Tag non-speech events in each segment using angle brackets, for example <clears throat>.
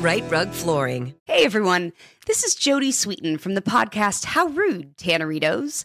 Rite Rug Flooring. Hey everyone, this is Jodie Sweetin from the podcast How Rude, Tanneritos.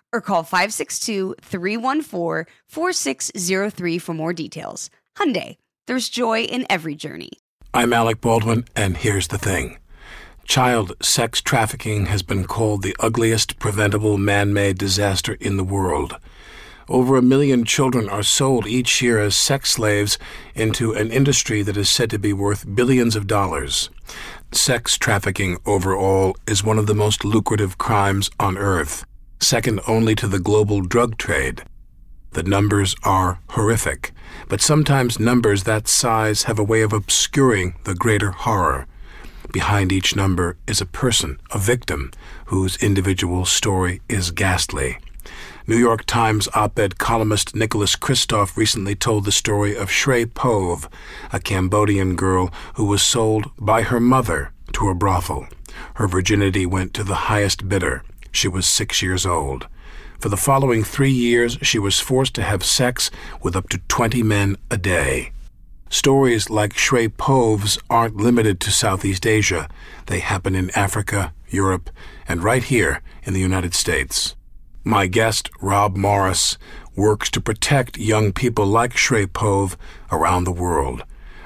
or call 562-314-4603 for more details. Hyundai, there's joy in every journey. I'm Alec Baldwin, and here's the thing. Child sex trafficking has been called the ugliest preventable man made disaster in the world. Over a million children are sold each year as sex slaves into an industry that is said to be worth billions of dollars. Sex trafficking overall is one of the most lucrative crimes on earth second only to the global drug trade. The numbers are horrific, but sometimes numbers that size have a way of obscuring the greater horror. Behind each number is a person, a victim, whose individual story is ghastly. New York Times op ed columnist Nicholas Kristof recently told the story of Srey Pov, a Cambodian girl who was sold by her mother to a brothel. Her virginity went to the highest bidder. She was six years old. For the following three years, she was forced to have sex with up to 20 men a day. Stories like Srey aren't limited to Southeast Asia. They happen in Africa, Europe, and right here in the United States. My guest, Rob Morris, works to protect young people like Srey Pov around the world.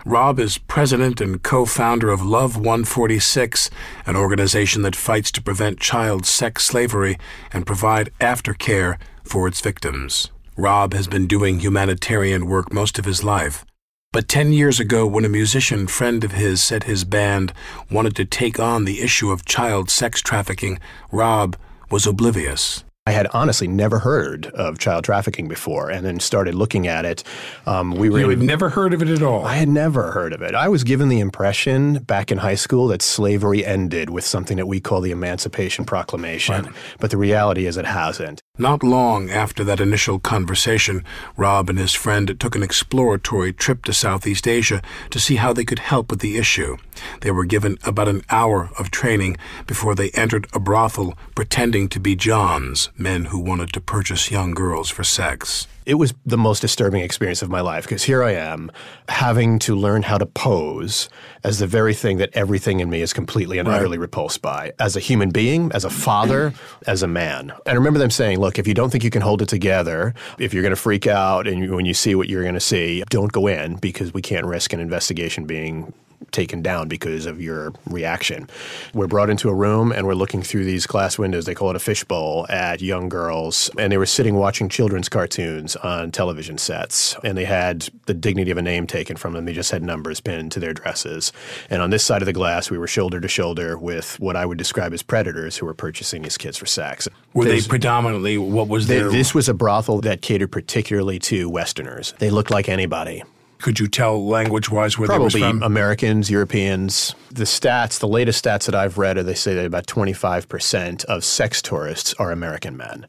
Rob is president and co founder of Love 146, an organization that fights to prevent child sex slavery and provide aftercare for its victims. Rob has been doing humanitarian work most of his life. But 10 years ago, when a musician friend of his said his band wanted to take on the issue of child sex trafficking, Rob was oblivious. I had honestly never heard of child trafficking before, and then started looking at it. Um, we were you had never heard of it at all. I had never heard of it. I was given the impression back in high school that slavery ended with something that we call the Emancipation Proclamation, right. but the reality is it hasn't. Not long after that initial conversation, Rob and his friend took an exploratory trip to Southeast Asia to see how they could help with the issue. They were given about an hour of training before they entered a brothel pretending to be Johns, men who wanted to purchase young girls for sex. It was the most disturbing experience of my life because here I am having to learn how to pose as the very thing that everything in me is completely and right. utterly repulsed by as a human being, as a father, <clears throat> as a man. And I remember them saying, look, if you don't think you can hold it together, if you're going to freak out and you, when you see what you're going to see, don't go in because we can't risk an investigation being taken down because of your reaction. We're brought into a room and we're looking through these glass windows, they call it a fishbowl, at young girls. And they were sitting watching children's cartoons on television sets. And they had the dignity of a name taken from them. They just had numbers pinned to their dresses. And on this side of the glass, we were shoulder to shoulder with what I would describe as predators who were purchasing these kids for sex. Were There's, they predominantly, what was their. This was a brothel that catered particularly to Westerners. They looked like anybody Could you tell language wise where Probably they was from? Americans, Europeans. The stats, the latest stats that I've read, are they say that about 25% of sex tourists are American men.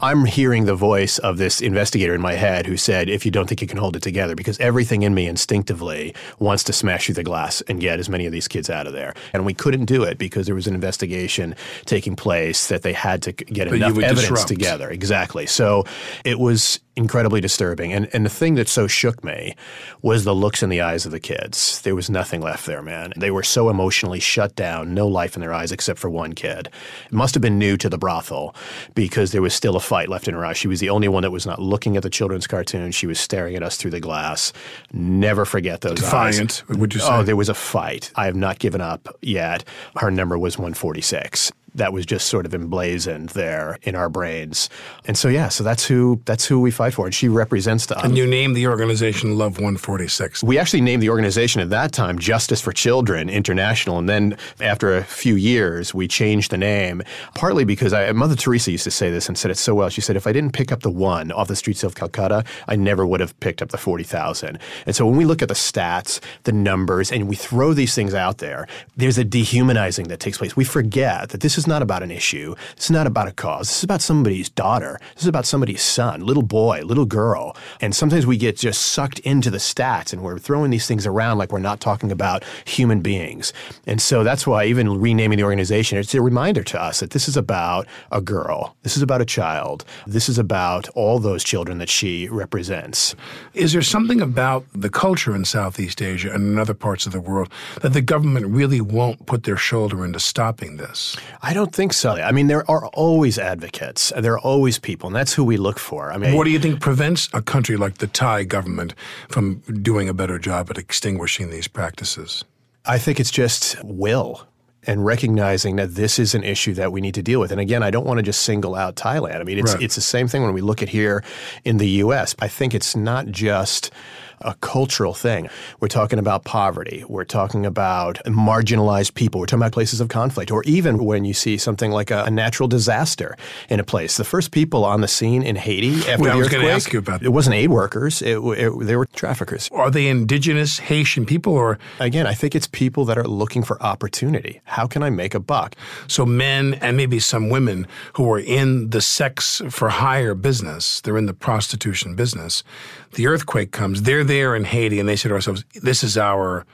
I'm hearing the voice of this investigator in my head who said, if you don't think you can hold it together, because everything in me instinctively wants to smash through the glass and get as many of these kids out of there. And we couldn't do it because there was an investigation taking place that they had to get you enough evidence disrupt. together. Exactly. So it was incredibly disturbing. And, and the thing that so shook me was the looks in the eyes of the kids. There was nothing left there, man. They were so emotionally shut down, no life in their eyes except for one kid. It must have been new to the brothel because there was still a fight left in her eyes. She was the only one that was not looking at the children's cartoon. She was staring at us through the glass. Never forget those eyes. Defiant, would you oh, say? Oh, there was a fight. I have not given up yet. Her number was 146. That was just sort of emblazoned there in our brains. And so yeah, so that's who that's who we fight for. And she represents us. and you named the organization Love 146. We actually named the organization at that time Justice for Children International. And then after a few years, we changed the name, partly because I, Mother Teresa used to say this and said it so well. She said, if I didn't pick up the one off the streets of Calcutta, I never would have picked up the 40,000. And so when we look at the stats, the numbers, and we throw these things out there, there's a dehumanizing that takes place. We forget that this is not about an issue. This is not about a cause. This is about somebody's daughter. This is about somebody's son, little boy, little girl. And sometimes we get just sucked into the stats and we're throwing these things around like we're not talking about human beings. And so that's why even renaming the organization, it's a reminder to us that this is about a girl. This is about a child. This is about all those children that she represents. Is there something about the culture in Southeast Asia and in other parts of the world that the government really won't put their shoulder into stopping this? I don't think so. I mean, there are always advocates. There are always people, and that's who we look for. I mean, What do you think prevents a country like the Thai government from doing a better job at extinguishing these practices? I think it's just will and recognizing that this is an issue that we need to deal with. And again, I don't want to just single out Thailand. I mean, it's Right. it's the same thing when we look at here in the US. I think it's not just a cultural thing. We're talking about poverty. We're talking about marginalized people. We're talking about places of conflict. Or even when you see something like a, a natural disaster in a place. The first people on the scene in Haiti after Well, I the was gonna earthquake, ask you about that. it wasn't aid workers. It, it, they were traffickers. Are they indigenous Haitian people or Again, I think it's people that are looking for opportunity. How can I make a buck? so men and maybe some women who are in the sex for hire business, they're in the prostitution business. The earthquake comes, they're there in Haiti and they say to ourselves, this is our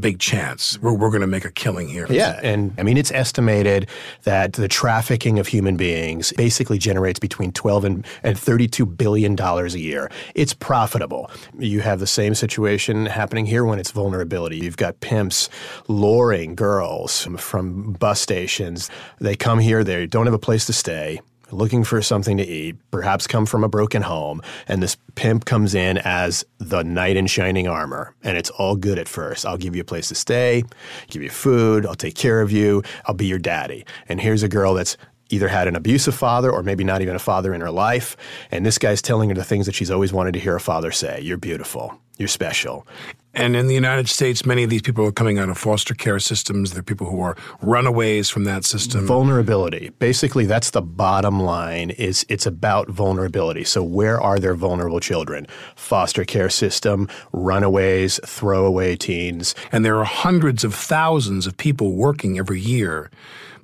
big chance. We're, we're going to make a killing here. Yeah, and I mean it's estimated that the trafficking of human beings basically generates between 12 and, and 32 billion dollars a year. It's profitable. You have the same situation happening here when it's vulnerability. You've got pimps luring girls from bus stations. They come here, they don't have a place to stay looking for something to eat, perhaps come from a broken home, and this pimp comes in as the knight in shining armor, and it's all good at first. I'll give you a place to stay, give you food, I'll take care of you, I'll be your daddy. And here's a girl that's either had an abusive father or maybe not even a father in her life, and this guy's telling her the things that she's always wanted to hear a father say. You're beautiful. You're special. And in the United States, many of these people are coming out of foster care systems. They're people who are runaways from that system. Vulnerability. Basically, that's the bottom line is it's about vulnerability. So where are their vulnerable children? Foster care system, runaways, throwaway teens. And there are hundreds of thousands of people working every year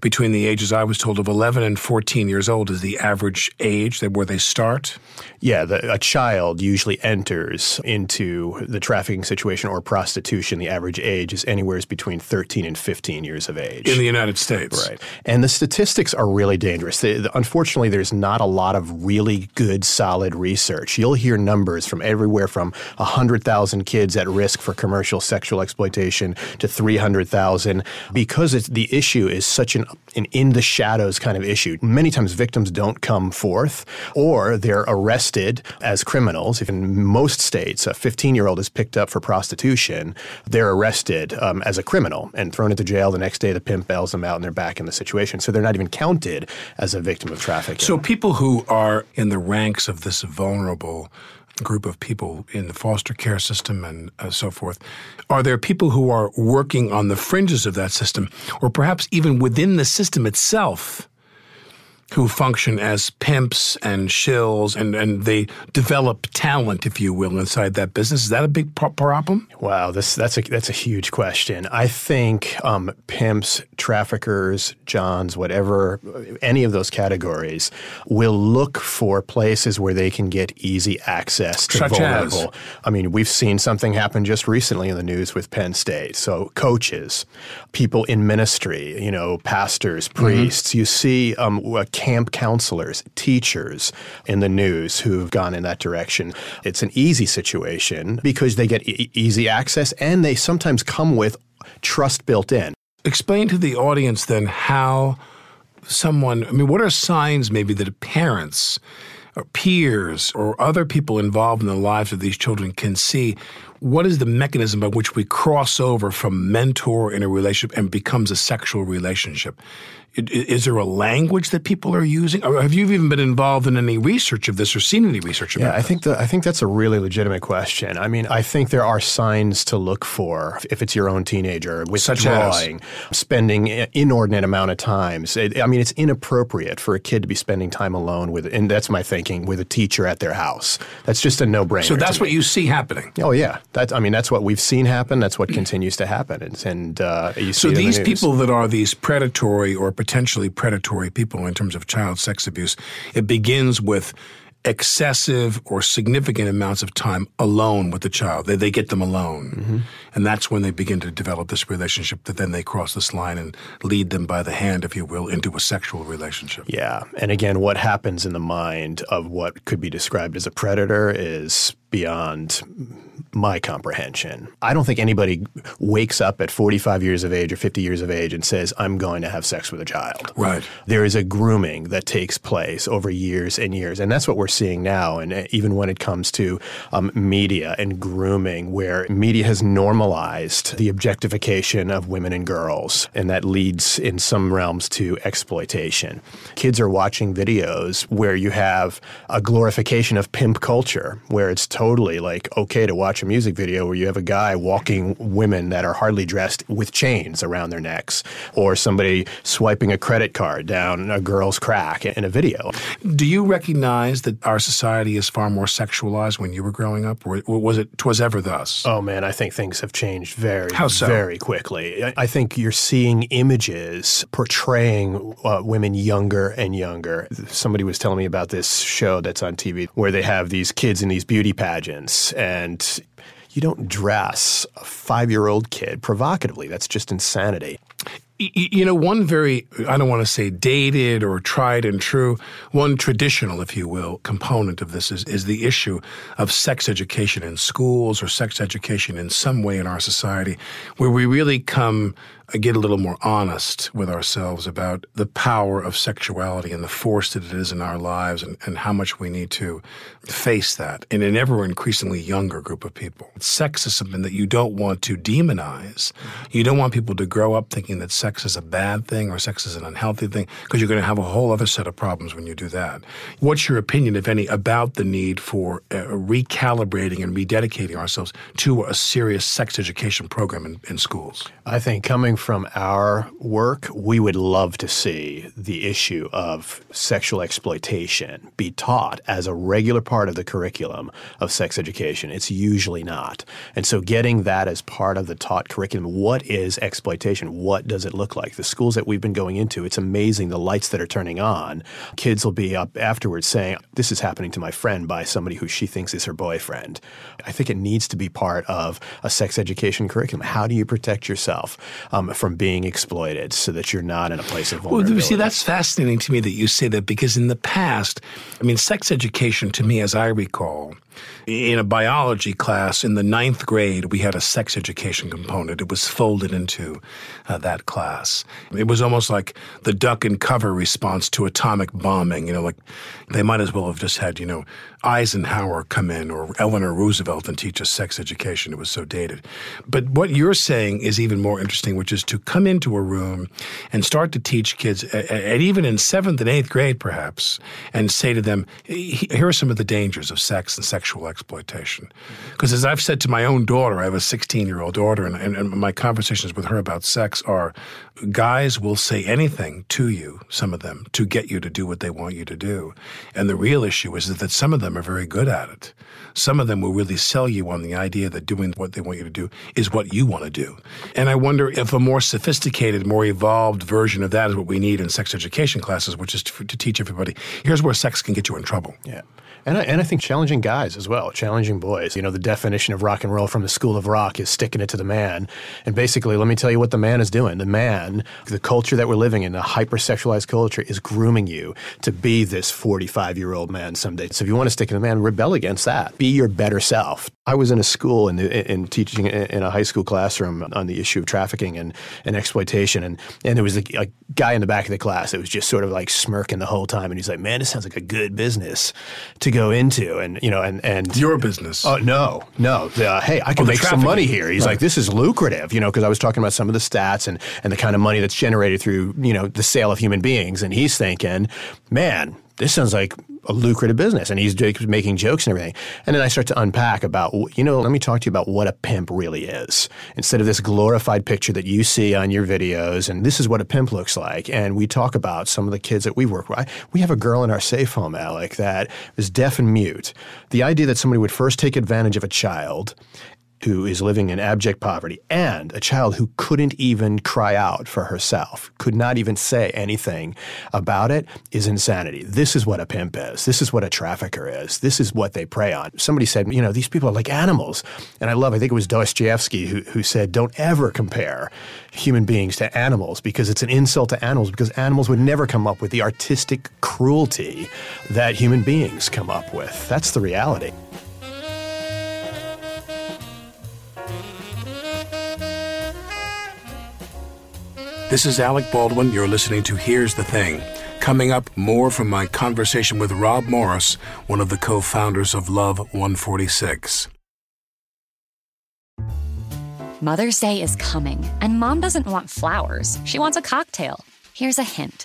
between the ages I was told of 11 and 14 years old is the average age that where they start. Yeah, the, a child usually enters into the trafficking situation or prostitution. The average age is anywhere between 13 and 15 years of age. in the United States. Right. And the statistics are really dangerous. They, the- unfortunately, there's not a lot of really good, solid research. You'll hear numbers from everywhere from 100,000 kids at risk for commercial sexual exploitation to 300,000 because it's, the issue is such an, an in the shadows kind of issue. Many times victims don't come forth or they're arrested as criminals. In most states a 15 year old is picked up for prostitution, they're arrested um, as a criminal and thrown into jail. The next day, the pimp bails them out and they're back in the situation. So they're not even counted as a victim of trafficking. So people who are in the ranks of this vulnerable group of people in the foster care system and uh, so forth, are there people who are working on the fringes of that system or perhaps even within the system itself who function as pimps and shills and, and they develop talent, if you will, inside that business. Is that a big problem? Wow, this that's a that's a huge question. I think um, pimps, traffickers, johns, whatever, any of those categories will look for places where they can get easy access to Such vulnerable. as? I mean, we've seen something happen just recently in the news with Penn State. So coaches, people in ministry, you know, pastors, Mm-hmm. priests. You see um, camp counselors, teachers in the news who've gone in that direction. It's an easy situation because they get e- easy access and they sometimes come with trust built in. Explain to the audience then how someone, I mean, what are signs maybe that parents or peers or other people involved in the lives of these children can see? What is the mechanism by which we cross over from mentor in a relationship and becomes a sexual relationship? Is there a language that people are using? Or have you even been involved in any research of this or seen any research about Yeah, I think the, I think that's a really legitimate question. I mean, I think there are signs to look for if it's your own teenager withdrawing, spending inordinate amount of times. It, I mean, it's inappropriate for a kid to be spending time alone with, and that's my thinking, with a teacher at their house. That's just a no-brainer. So that's what you see happening. Oh yeah, that I mean that's what we've seen happen. That's what continues to happen, and, and uh, you see So in the these people that are these predatory or potentially predatory people in terms of child sex abuse, it begins with excessive or significant amounts of time alone with the child. They, they get them alone. Mm-hmm. And that's when they begin to develop this relationship that then they cross this line and lead them by the hand, if you will, into a sexual relationship. Yeah. And again, what happens in the mind of what could be described as a predator is beyond my comprehension. I don't think anybody wakes up at 45 years of age or 50 years of age and says, I'm going to have sex with a child. Right. There is a grooming that takes place over years and years. And that's what we're seeing now. And uh, even when it comes to um, media and grooming, where media has normalized the objectification of women and girls. And that leads in some realms to exploitation. Kids are watching videos where you have a glorification of pimp culture, where it's totally like okay to watch a music video where you have a guy walking women that are hardly dressed with chains around their necks, or somebody swiping a credit card down a girl's crack in a video. Do you recognize that our society is far more sexualized when you were growing up, or was it twas ever thus? Oh man, I think things have changed very, so? very quickly. I- I think you're seeing images portraying uh, women younger and younger. Somebody was telling me about this show that's on TV where they have these kids in these beauty pageants and you don't dress a five-year-old kid provocatively. That's just insanity. You know, one very, I don't want to say dated or tried and true, one traditional, if you will, component of this is, is the issue of sex education in schools or sex education in some way in our society, where we really come, get a little more honest with ourselves about the power of sexuality and the force that it is in our lives and, and how much we need to face that in an ever increasingly younger group of people. Sex is something that you don't want to demonize. You don't want people to grow up thinking that sex is a bad thing or sex is an unhealthy thing because you're going to have a whole other set of problems when you do that. What's your opinion, if any, about the need for uh, recalibrating and rededicating ourselves to a serious sex education program in, in schools? I think coming from our work, we would love to see the issue of sexual exploitation be taught as a regular part of the curriculum of sex education. It's usually not. And so getting that as part of the taught curriculum, what is exploitation? What does it look like? The schools that we've been going into, it's amazing the lights that are turning on. Kids will be up afterwards saying, This is happening to my friend by somebody who she thinks is her boyfriend. I think it needs to be part of a sex education curriculum. How do you protect yourself um, from being exploited so that you're not in a place of Well, vulnerability? see, that's fascinating to me that you say that because in the past, I mean, sex education to me, as I recall, in a biology class in the ninth grade, we had a sex education component. It was folded into uh, that class. It was almost like the duck and cover response to atomic bombing. You know, like they might as well have just had, you know, Eisenhower come in or Eleanor Roosevelt and teach us sex education. It was so dated. But what you're saying is even more interesting, which is to come into a room and start to teach kids, and even in seventh and eighth grade perhaps, and say to them, here are some of the dangers of sex and sexuality sexual exploitation. Because as I've said to my own daughter, I have a 16 year old daughter, and, and, and my conversations with her about sex are guys will say anything to you, some of them, to get you to do what they want you to do. And the real issue is that some of them are very good at it. Some of them will really sell you on the idea that doing what they want you to do is what you want to do. And I wonder if a more sophisticated, more evolved version of that is what we need in sex education classes, which is to, to teach everybody here's where sex can get you in trouble. Yeah. And I, and I think challenging guys as well, challenging boys. You know, the definition of rock and roll from the School of Rock is sticking it to the man. And basically, let me tell you what the man is doing. The man, the culture that we're living in, the hypersexualized culture, is grooming you to be this 45 year old man someday. So if you want to stick to the man, rebel against that. Be your better self. I was in a school in, in, teaching in a high school classroom on the issue of trafficking and, and exploitation. And, and there was a, a guy in the back of the class that was just sort of like smirking the whole time. And he's like, man, this sounds like a good business to go into. And, you know, and, and your business. Oh, no, no. Uh, hey, I can oh, make some money here. He's right. like, this is lucrative, you know, because I was talking about some of the stats and, and the kind of money that's generated through, you know, the sale of human beings. And he's thinking, man, this sounds like a lucrative business. And he's making jokes and everything. And then I start to unpack about, you know, let me talk to you about what a pimp really is. Instead of this glorified picture that you see on your videos, and this is what a pimp looks like. And we talk about some of the kids that we work with. We have a girl in our safe home, Alec, that is deaf and mute. The idea that somebody would first take advantage of a child who is living in abject poverty and a child who couldn't even cry out for herself, could not even say anything about it, is insanity. This is what a pimp is. This is what a trafficker is. This is what they prey on. Somebody said, you know, these people are like animals. And I love, I think it was Dostoevsky who, who said, don't ever compare human beings to animals because it's an insult to animals because animals would never come up with the artistic cruelty that human beings come up with. That's the reality. This is Alec Baldwin. You're listening to Here's the Thing. Coming up, more from my conversation with Rob Morris, one of the co founders of Love 146. Mother's Day is coming, and mom doesn't want flowers. She wants a cocktail. Here's a hint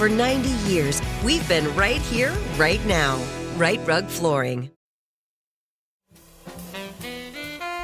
For 90 years, we've been right here, right now. Rite Rug Flooring.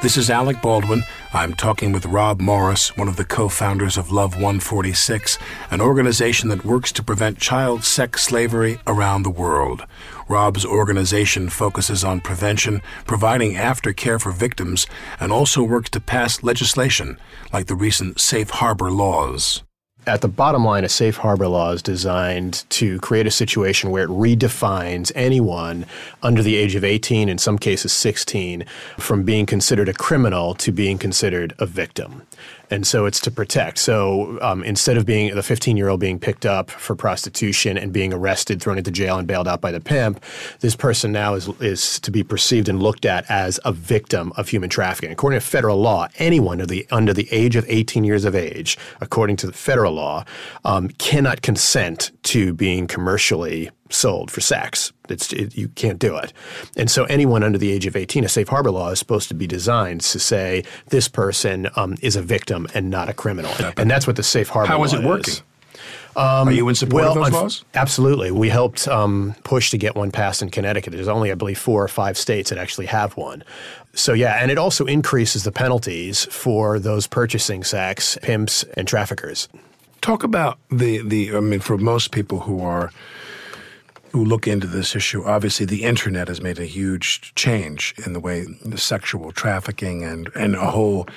This is Alec Baldwin. I'm talking with Rob Morris, one of the co founders of Love 146, an organization that works to prevent child sex slavery around the world. Rob's organization focuses on prevention, providing aftercare for victims, and also works to pass legislation like the recent safe harbor laws at the bottom line, a safe harbor law is designed to create a situation where it redefines anyone under the age of 18, in some cases 16, from being considered a criminal to being considered a victim. And so it's to protect. So um, instead of being the 15 year old being picked up for prostitution and being arrested, thrown into jail, and bailed out by the pimp, this person now is, is to be perceived and looked at as a victim of human trafficking. According to federal law, anyone under the, under the age of 18 years of age, according to the federal law, um, cannot consent to being commercially sold for sex. It's, it, you can't do it. And so anyone under the age of 18, a safe harbor law is supposed to be designed to say this person um, is a victim and not a criminal. And that's what the safe harbor How is it working? is. Are you in support well, of those laws? Absolutely. We helped um, push to get one passed in Connecticut. There's only, I believe, four or five states that actually have one. So, yeah, and it also increases the penalties for those purchasing sex, pimps, and traffickers. Talk about the, the I mean, for most people who are who look into this issue, obviously the internet has made a huge change in the way the sexual trafficking and, and a whole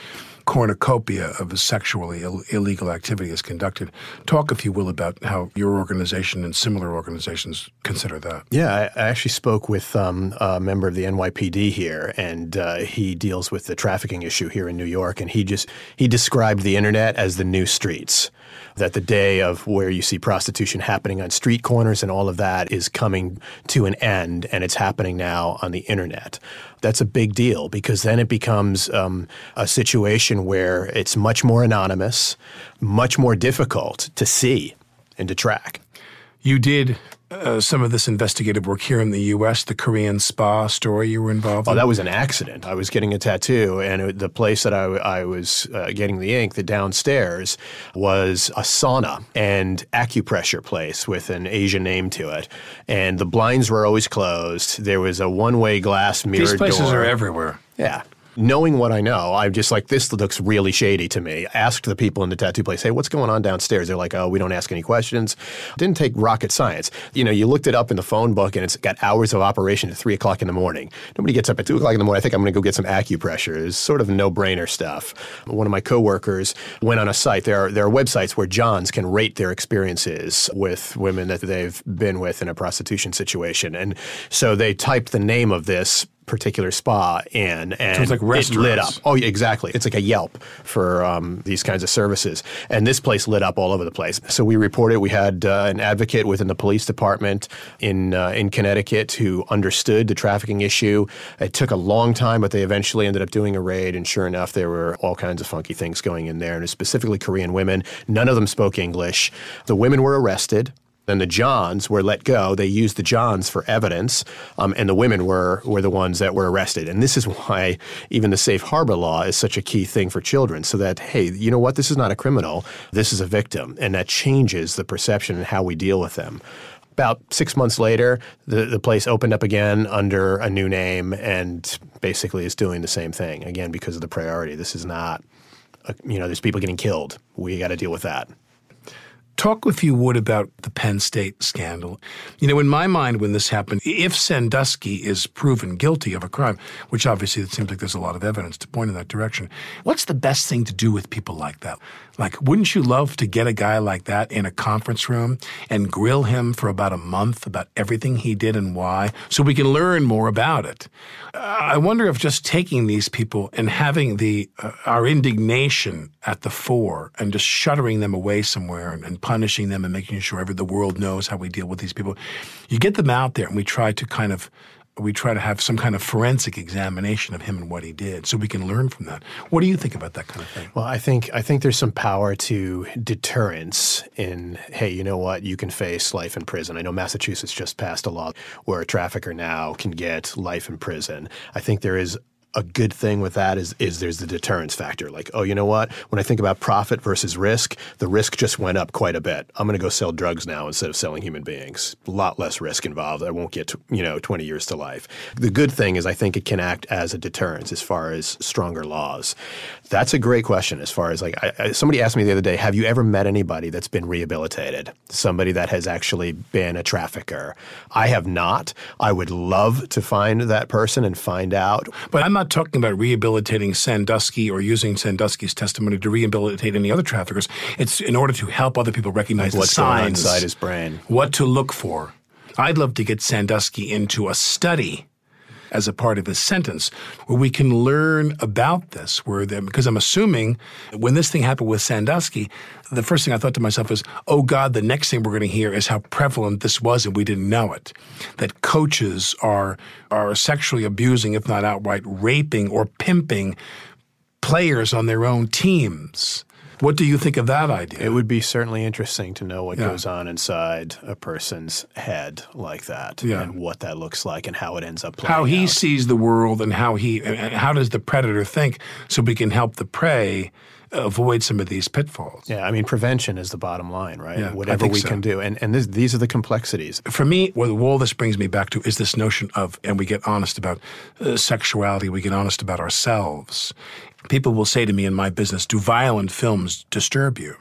cornucopia of sexually Ill- illegal activity is conducted. Talk, if you will, about how your organization and similar organizations consider that. Yeah, I, I actually spoke with um, a member of the NYPD here, and uh, he deals with the trafficking issue here in New York. And he just he described the internet as the new streets. That the day of where you see prostitution happening on street corners and all of that is coming to an end, and it's happening now on the internet. That's a big deal because then it becomes um, a situation where it's much more anonymous, much more difficult to see and to track. You did uh, some of this investigative work here in the U.S., the Korean spa story you were involved Oh, in. that was an accident. I was getting a tattoo, and it, the place that I, I was uh, getting the ink, the downstairs, was a sauna and acupressure place with an Asian name to it. And the blinds were always closed. There was a one-way glass mirrored These places door. are everywhere. Yeah. Knowing what I know, I'm just like, this looks really shady to me. Asked the people in the tattoo place, hey, what's going on downstairs? They're like, oh, we don't ask any questions. Didn't take rocket science. You know, you looked it up in the phone book and it's got hours of operation at 3 o'clock in the morning. Nobody gets up at 2 o'clock in the morning. I think I'm going to go get some acupressure. It's sort of no brainer stuff. One of my coworkers went on a site. There are, there are websites where Johns can rate their experiences with women that they've been with in a prostitution situation. And so they typed the name of this particular spa in, and it's like it lit up. Oh, yeah, exactly. It's like a Yelp for um, these kinds of services, and this place lit up all over the place. So we reported. We had uh, an advocate within the police department in uh, in Connecticut who understood the trafficking issue. It took a long time, but they eventually ended up doing a raid, and sure enough, there were all kinds of funky things going in there, and specifically Korean women. None of them spoke English. The women were arrested. Then the Johns were let go. They used the Johns for evidence, um, and the women were were the ones that were arrested. And this is why even the safe harbor law is such a key thing for children, so that hey, you know what? This is not a criminal. This is a victim, and that changes the perception and how we deal with them. About six months later, the, the place opened up again under a new name and basically is doing the same thing again because of the priority. This is not, a, you know, there's people getting killed. We got to deal with that. Talk, if you would, about the Penn State scandal. You know, in my mind, when this happened, if Sandusky is proven guilty of a crime, which obviously it seems like there's a lot of evidence to point in that direction, what's the best thing to do with people like that? Like, wouldn't you love to get a guy like that in a conference room and grill him for about a month about everything he did and why so we can learn more about it? I wonder if just taking these people and having the uh, our indignation at the fore and just shuttering them away somewhere and, and punishing them and making sure every, the world knows how we deal with these people, you get them out there and we try to kind of we try to have some kind of forensic examination of him and what he did so we can learn from that. What do you think about that kind of thing? Well, I think I think there's some power to deterrence in hey, you know what, you can face life in prison. I know Massachusetts just passed a law where a trafficker now can get life in prison. I think there is a good thing with that is is there's the deterrence factor. Like, oh, you know what? When I think about profit versus risk, the risk just went up quite a bit. I'm going to go sell drugs now instead of selling human beings. A lot less risk involved. I won't get you know 20 years to life. The good thing is I think it can act as a deterrence as far as stronger laws. That's a great question. As far as like I, I, somebody asked me the other day, have you ever met anybody that's been rehabilitated? Somebody that has actually been a trafficker? I have not. I would love to find that person and find out. But I'm not talking about rehabilitating Sandusky or using Sandusky's testimony to rehabilitate any other traffickers. It's in order to help other people recognize What's the going on signs, inside his brain. what to look for. I'd love to get Sandusky into a study as a part of his sentence, where we can learn about this. Where the, because I'm assuming when this thing happened with Sandusky, the first thing I thought to myself is, oh God, the next thing we're going to hear is how prevalent this was and we didn't know it. That coaches are are sexually abusing, if not outright raping or pimping players on their own teams. What do you think of that idea? It would be certainly interesting to know what Yeah. goes on inside a person's head like that, Yeah. and what that looks like, and how it ends up playing how he out. sees the world and how he and how does the predator think so we can help the prey avoid some of these pitfalls. Yeah, I mean, prevention is the bottom line, right? Yeah, Whatever we so. can do, and and this, these are the complexities. For me, what all this brings me back to is this notion of, and we get honest about uh, sexuality, we get honest about ourselves. People will say to me in my business, Do violent films disturb you?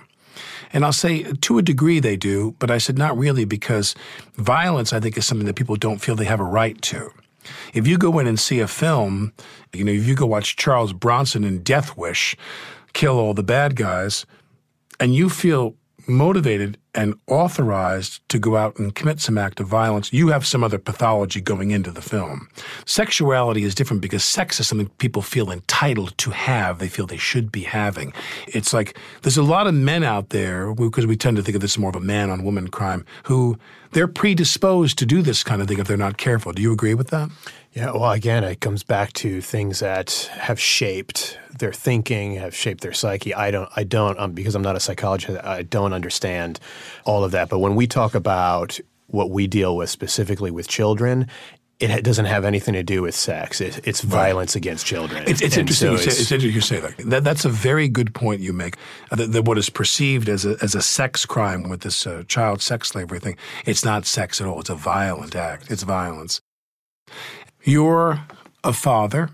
And I'll say, to a degree, they do, but I said, not really, because violence, I think, is something that people don't feel they have a right to. If you go in and see a film, you know, if you go watch Charles Bronson in Death Wish kill all the bad guys, and you feel motivated and authorized to go out and commit some act of violence, you have some other pathology going into the film. Sexuality is different because sex is something people feel entitled to have, they feel they should be having. It's like there's a lot of men out there, because we tend to think of this more of a man on woman crime, who they're predisposed to do this kind of thing if they're not careful. Do you agree with that? Yeah, well, again, it comes back to things that have shaped their thinking, have shaped their psyche. I don't, I don't, um, because I'm not a psychologist. I don't understand all of that. But when we talk about what we deal with specifically with children, it doesn't have anything to do with sex. It, it's violence against children. It's, it's interesting. so you, say, it's- it's interesting you say that. that. That's a very good point you make. That, that what is perceived as a, as a sex crime with this uh, child sex slavery thing, it's not sex at all. It's a violent act. It's violence. You're a father,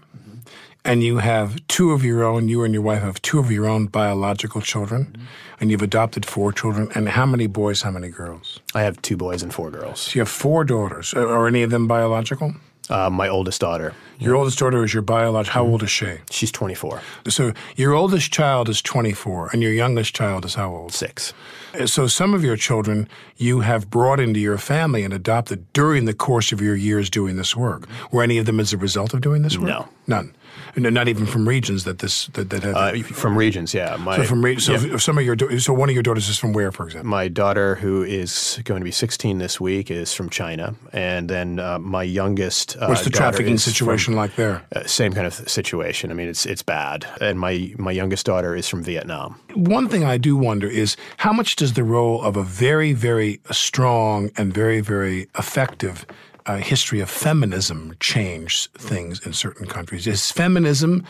and you have two of your own. You and your wife have two of your own biological children, and you've adopted four children. And how many boys? How many girls? I have two boys and four girls. So you have four daughters. Are, any of them biological? Uh, my oldest daughter, Your oldest daughter is your biological. How old is she? she's 24, So your oldest child is 24, and your youngest child is how old? six. So some of your children you have brought into your family and adopted during the course of your years doing this work. Were any of them as a result of doing this work? No. none. No, not even from regions that this that, that have. Uh, from regions, yeah. My, so from re- so yeah. some of your so one of your daughters is from where, for example? My daughter, who is going to be 16 this week, is from China, and then uh, my youngest. Uh, What's the trafficking situation from- like there? Uh, same kind of situation. I mean, it's it's bad. And my my youngest daughter is from Vietnam. One thing I do wonder is how much does the role of a very, very strong and very, very effective uh, history of feminism change things in certain countries? Is feminism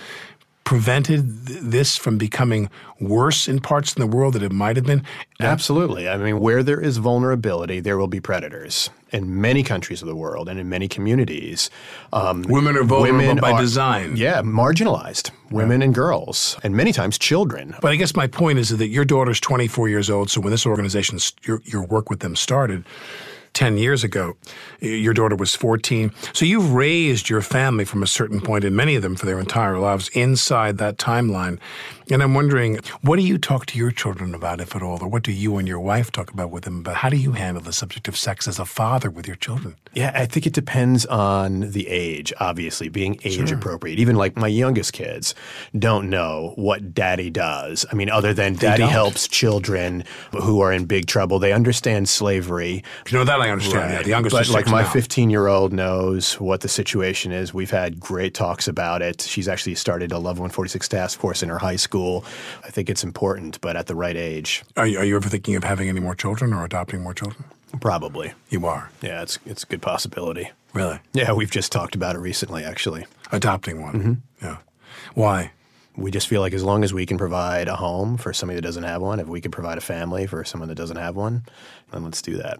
prevented th- this from becoming worse in parts of the world that it might have been? Absolutely. I mean, where there is vulnerability, there will be predators. In many countries of the world and in many communities, um, Women are vulnerable women by are- design. Yeah, marginalized women and girls, and many times children. But I guess my point is that your daughter's 24 years old. So when this organization, your, your work with them started 10 years ago, your daughter was 14. So you've raised your family from a certain point, and many of them for their entire lives, inside that timeline. And I'm wondering, what do you talk to your children about, if at all? Or what do you and your wife talk about with them? But how do you handle the subject of sex as a father with your children? Yeah, I think it depends on the age, obviously, being age appropriate. Even like my youngest kids don't know what daddy does. I mean, other than daddy don't. helps children who are in big trouble. They understand slavery. You know, that I understand. Yeah, the youngest but like my 15 year old knows what the situation is. We've had great talks about it. She's actually started a Love 146 task force in her high school. I think it's important, but at the right age, Are you, are you ever thinking of having any more children or adopting more children? probably. You are. Yeah, it's it's a good possibility. Really? Yeah, we've just talked about it recently, actually. Adopting one. Mm-hmm. Yeah. Why? We just feel like as long as we can provide a home for somebody that doesn't have one, if we can provide a family for someone that doesn't have one, then let's do that.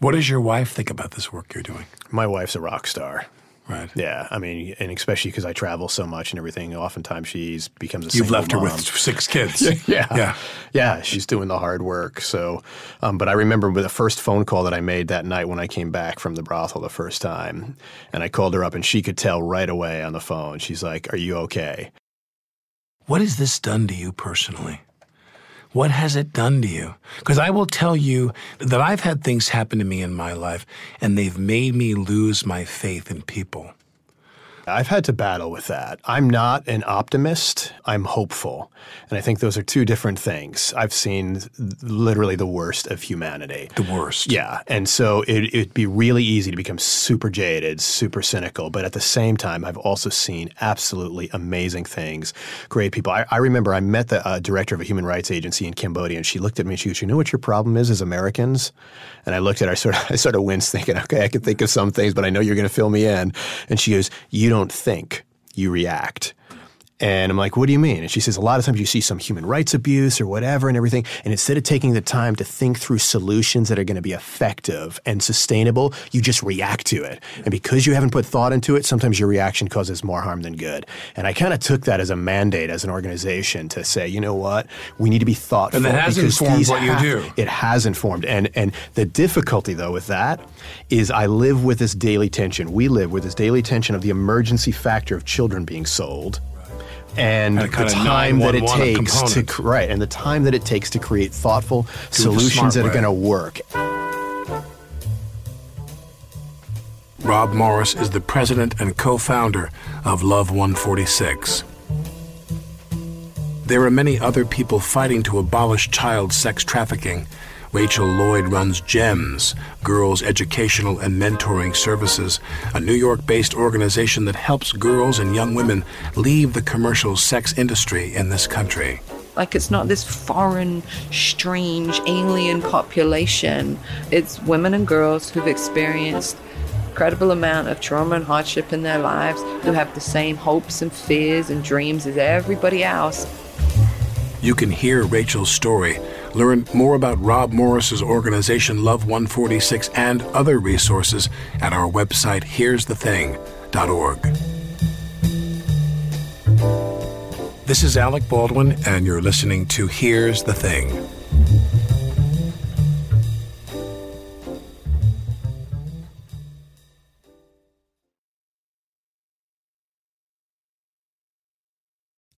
What does your wife think about this work you're doing? My wife's a rock star. Right. Yeah, I mean, and especially because I travel so much and everything, oftentimes she's becomes a You've left her mom. with <laughs> six kids. Yeah. Yeah. Yeah, she's doing the hard work. So, um, but I remember the first phone call that I made that night when I came back from the brothel the first time, and I called her up and she could tell right away on the phone. She's like, Are you okay? What has this done to you personally? What has it done to you? Because I will tell you that I've had things happen to me in my life, and they've made me lose my faith in people. I've had to battle with that. I'm not an optimist, I'm hopeful. And I think those are two different things. I've seen literally the worst of humanity. The worst. Yeah. And so it, it'd be really easy to become super jaded, super cynical. But at the same time, I've also seen absolutely amazing things, great people. I, I remember I met the uh, director of a human rights agency in Cambodia, and she looked at me and she goes, You know what your problem is as Americans? And I looked at her, I sort of, <laughs> I sort of winced, thinking, Okay, I can think of some things, but I know you're going to fill me in. And she goes, You don't think, you react. And I'm like, what do you mean? And she says, a lot of times you see some human rights abuse or whatever and everything. And instead of taking the time to think through solutions that are going to be effective and sustainable, you just react to it. And because you haven't put thought into it, sometimes your reaction causes more harm than good. And I kind of took that as a mandate as an organization to say, you know what? We need to be thoughtful. And that has informed what you do. It has informed. And, and the difficulty, though, with that is I live with this daily tension. We live with this daily tension of the emergency factor of children being sold and the time that it takes to right and the time that it takes to create thoughtful solutions that are going to work. Rob Morris is the president and co-founder of Love 146. There are many other people fighting to abolish child sex trafficking Rachel Lloyd runs GEMS, Girls Educational and Mentoring Services, a New York based organization that helps girls and young women leave the commercial sex industry in this country. Like it's not this foreign, strange, alien population. It's women and girls who've experienced incredible amount of trauma and hardship in their lives, who have the same hopes and fears and dreams as everybody else. You can hear Rachel's story Learn more about Rob Morris's organization Love 146 and other resources at our website here'sthething.org. This is Alec Baldwin, and you're listening to Here's the Thing.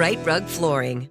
Rite Rug Flooring.